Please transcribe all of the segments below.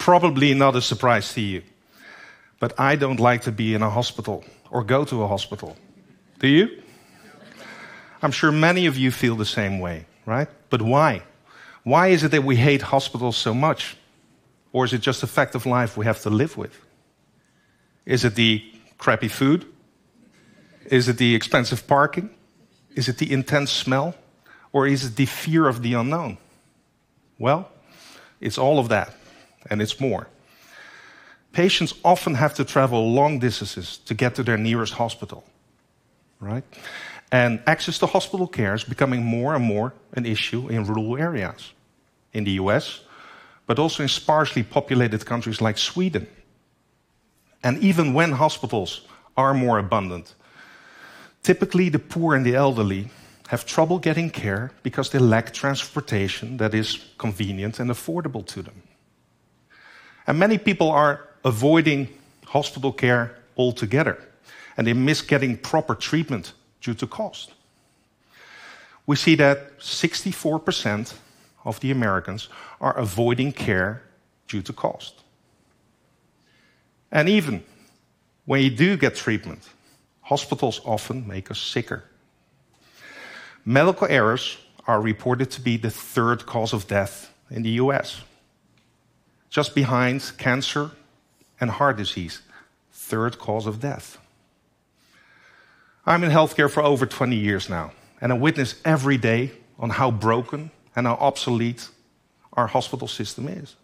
Probably not a surprise to you. But I don't like to be in a hospital or go to a hospital. Do you? I'm sure many of you feel the same way, right? But why? Why is it that we hate hospitals so much? Or is it just a fact of life we have to live with? Is it the crappy food? Is it the expensive parking? Is it the intense smell? Or is it the fear of the unknown? Well, it's all of that, and it's more. Patients often have to travel long distances to get to their nearest hospital, right? And access to hospital care is becoming more and more an issue in rural areas in the US, but also in sparsely populated countries like Sweden. And even when hospitals are more abundant, typically the poor and the elderly have trouble getting care because they lack transportation that is convenient and affordable to them. And many people are avoiding hospital care altogether, and they miss getting proper treatment due to cost. We see that 64% of the Americans are avoiding care due to cost. And even when you do get treatment, hospitals often make us sicker. Medical errors are reported to be the third cause of death in the US, just behind cancer and heart disease, third cause of death. I'm in healthcare for over 20 years now, and I witness every day on how broken and how obsolete our hospital system is.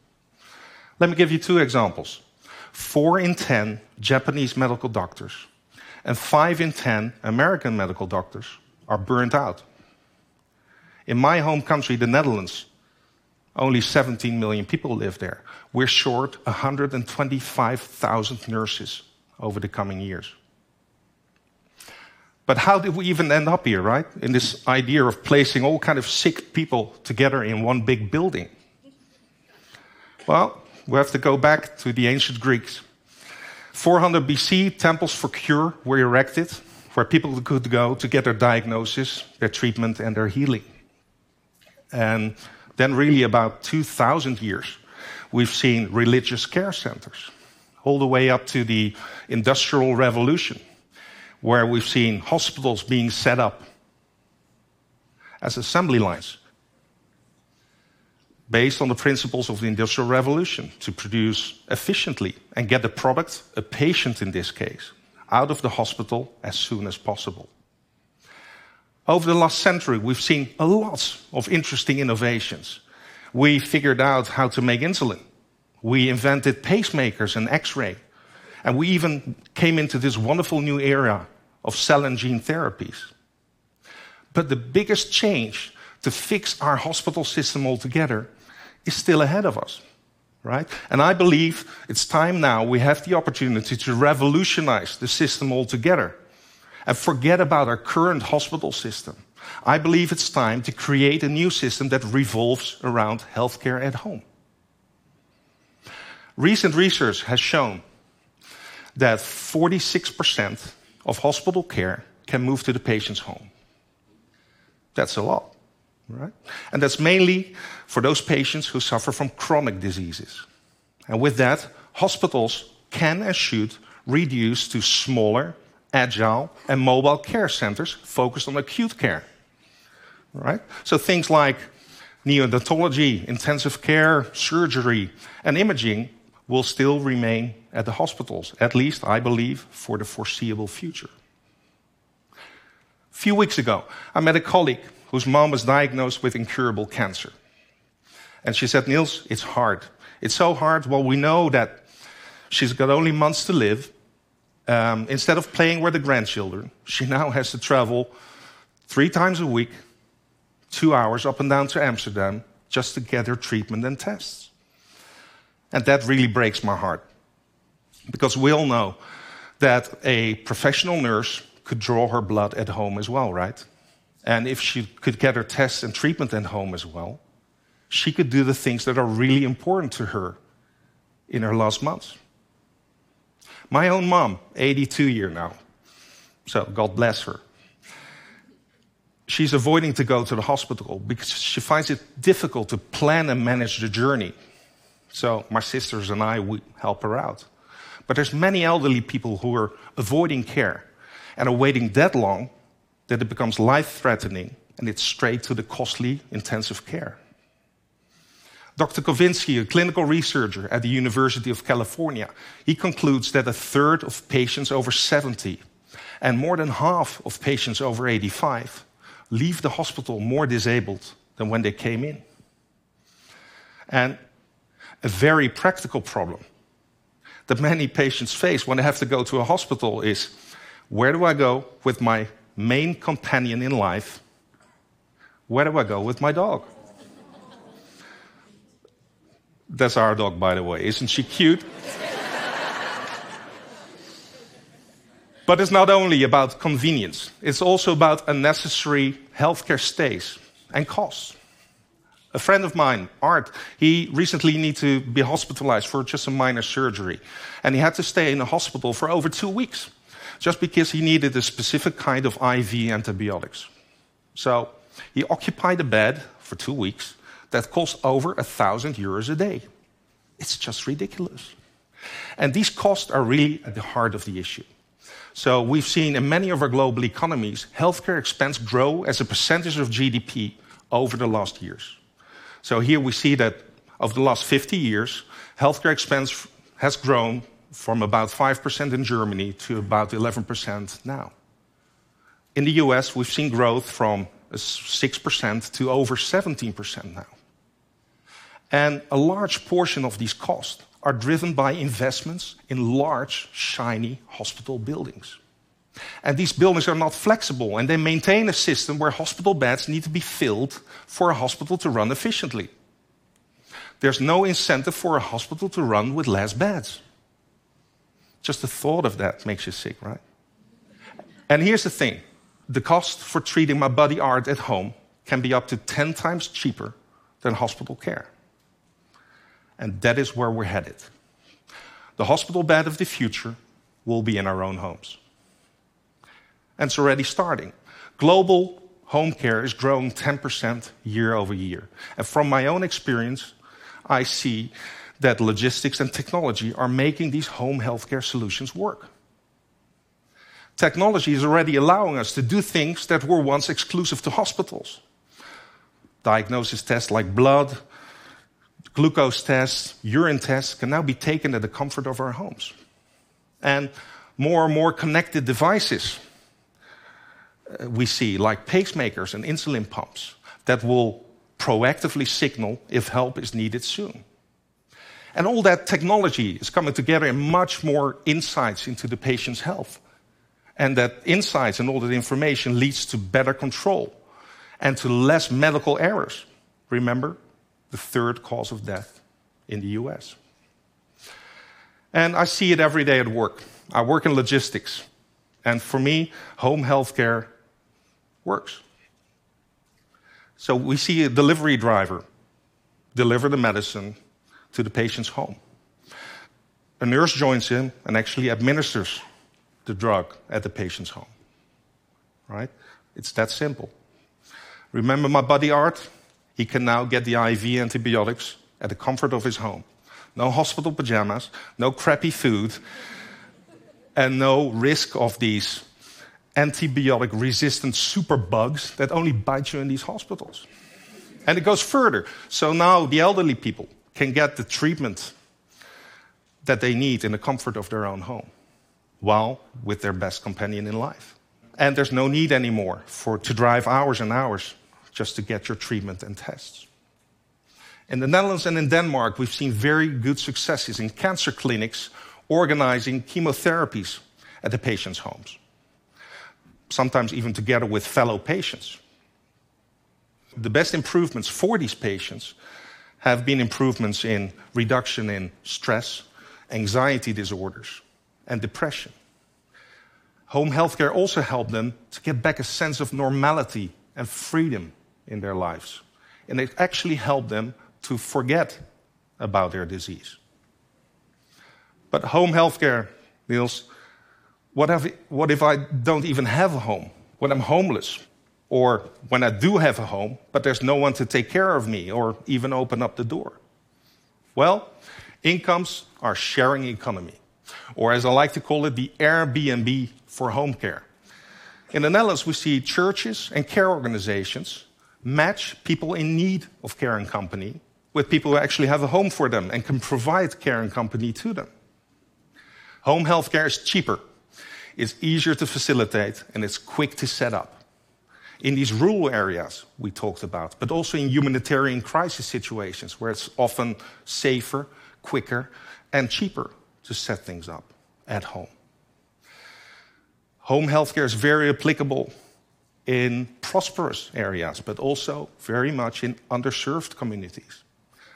Let me give you two examples. Four in 10 Japanese medical doctors and five in 10 American medical doctors are burnt out. In my home country, the Netherlands, only 17 million people live there. We're short 125,000 nurses over the coming years. But how did we even end up here, right? In this idea of placing all kind of sick people together in one big building. Well, we have to go back to the ancient Greeks. 400 BC, temples for cure were erected where people could go to get their diagnosis, their treatment, and their healing. And then, really, about 2,000 years, we've seen religious care centers, all the way up to the Industrial Revolution, where we've seen hospitals being set up as assembly lines based on the principles of the Industrial Revolution to produce efficiently and get the product, a patient in this case, out of the hospital as soon as possible. Over the last century, we've seen a lot of interesting innovations. We figured out how to make insulin. We invented pacemakers and x ray. And we even came into this wonderful new era of cell and gene therapies. But the biggest change to fix our hospital system altogether is still ahead of us, right? And I believe it's time now we have the opportunity to revolutionize the system altogether and forget about our current hospital system. I believe it's time to create a new system that revolves around healthcare at home. Recent research has shown that 46% of hospital care can move to the patient's home. That's a lot right? And that's mainly for those patients who suffer from chronic diseases. And with that, hospitals can and should reduce to smaller, agile, and mobile care centers focused on acute care. Right? So things like neonatology, intensive care, surgery, and imaging will still remain at the hospitals, at least, I believe, for the foreseeable future. A few weeks ago, I met a colleague whose mom was diagnosed with incurable cancer. And she said, Niels, it's hard. It's so hard. Well, we know that she's got only months to live. Um, instead of playing with the grandchildren, she now has to travel three times a week, two hours up and down to Amsterdam just to get her treatment and tests. And that really breaks my heart. Because we all know that a professional nurse could draw her blood at home as well, right? And if she could get her tests and treatment at home as well, she could do the things that are really important to her in her last months. My own mom, 82 year now, so God bless her. She's avoiding to go to the hospital because she finds it difficult to plan and manage the journey. So my sisters and I, we help her out. But there's many elderly people who are avoiding care and are waiting that long that it becomes life-threatening and it's straight to the costly intensive care. Dr. Covinsky, a clinical researcher at the University of California, he concludes that a third of patients over 70 and more than half of patients over 85 leave the hospital more disabled than when they came in. And a very practical problem that many patients face when they have to go to a hospital is where do I go with my main companion in life? Where do I go with my dog? That's our dog, by the way. Isn't she cute? but it's not only about convenience, it's also about unnecessary healthcare stays and costs. A friend of mine, Art, he recently needed to be hospitalized for just a minor surgery. And he had to stay in the hospital for over two weeks just because he needed a specific kind of IV antibiotics. So he occupied a bed for two weeks that costs over a thousand euros a day. It's just ridiculous. And these costs are really at the heart of the issue. So we've seen in many of our global economies, healthcare expense grow as a percentage of GDP over the last years. So here we see that over the last 50 years, healthcare expense has grown from about 5% in Germany to about 11% now. In the US, we've seen growth from 6% to over 17% now. And a large portion of these costs are driven by investments in large, shiny hospital buildings. And these buildings are not flexible, and they maintain a system where hospital beds need to be filled for a hospital to run efficiently. There's no incentive for a hospital to run with less beds. Just the thought of that makes you sick, right? And here's the thing the cost for treating my buddy Art at home can be up to 10 times cheaper than hospital care. And that is where we're headed. The hospital bed of the future will be in our own homes. And it's already starting. Global home care is growing 10% year over year. And from my own experience, I see that logistics and technology are making these home healthcare solutions work. Technology is already allowing us to do things that were once exclusive to hospitals. Diagnosis tests like blood, glucose tests, urine tests can now be taken at the comfort of our homes. And more and more connected devices uh, we see, like pacemakers and insulin pumps, that will proactively signal if help is needed soon. And all that technology is coming together in much more insights into the patient's health. And that insights and all that information leads to better control and to less medical errors. Remember, the third cause of death in the US. And I see it every day at work. I work in logistics. And for me, home health care works. So we see a delivery driver deliver the medicine to the patient's home. A nurse joins in and actually administers the drug at the patient's home. Right? It's that simple. Remember my buddy Art? He can now get the IV antibiotics at the comfort of his home. No hospital pajamas, no crappy food, and no risk of these antibiotic resistant super bugs that only bite you in these hospitals. And it goes further. So now the elderly people can get the treatment that they need in the comfort of their own home while with their best companion in life. And there's no need anymore for to drive hours and hours just to get your treatment and tests. In the Netherlands and in Denmark, we've seen very good successes in cancer clinics organizing chemotherapies at the patients' homes, sometimes even together with fellow patients. The best improvements for these patients have been improvements in reduction in stress, anxiety disorders, and depression. Home healthcare also helped them to get back a sense of normality and freedom in their lives. And it actually helped them to forget about their disease. But home healthcare, Niels, what if, what if I don't even have a home? When I'm homeless? Or when I do have a home, but there's no one to take care of me or even open up the door? Well, incomes are sharing economy, or as I like to call it, the Airbnb for home care. In the Netherlands, we see churches and care organizations match people in need of care and company with people who actually have a home for them and can provide care and company to them. Home health care is cheaper, it's easier to facilitate, and it's quick to set up. In these rural areas we talked about, but also in humanitarian crisis situations where it's often safer, quicker, and cheaper to set things up at home. Home healthcare is very applicable in prosperous areas, but also very much in underserved communities.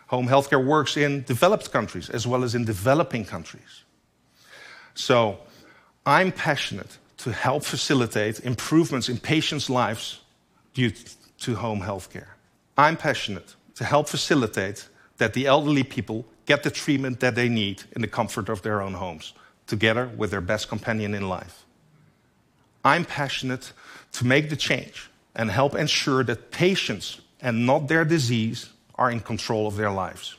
Home healthcare works in developed countries as well as in developing countries. So I'm passionate to help facilitate improvements in patients' lives due to home healthcare. I'm passionate to help facilitate that the elderly people get the treatment that they need in the comfort of their own homes, together with their best companion in life. I'm passionate to make the change and help ensure that patients and not their disease are in control of their lives.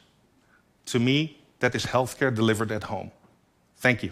To me, that is healthcare delivered at home. Thank you.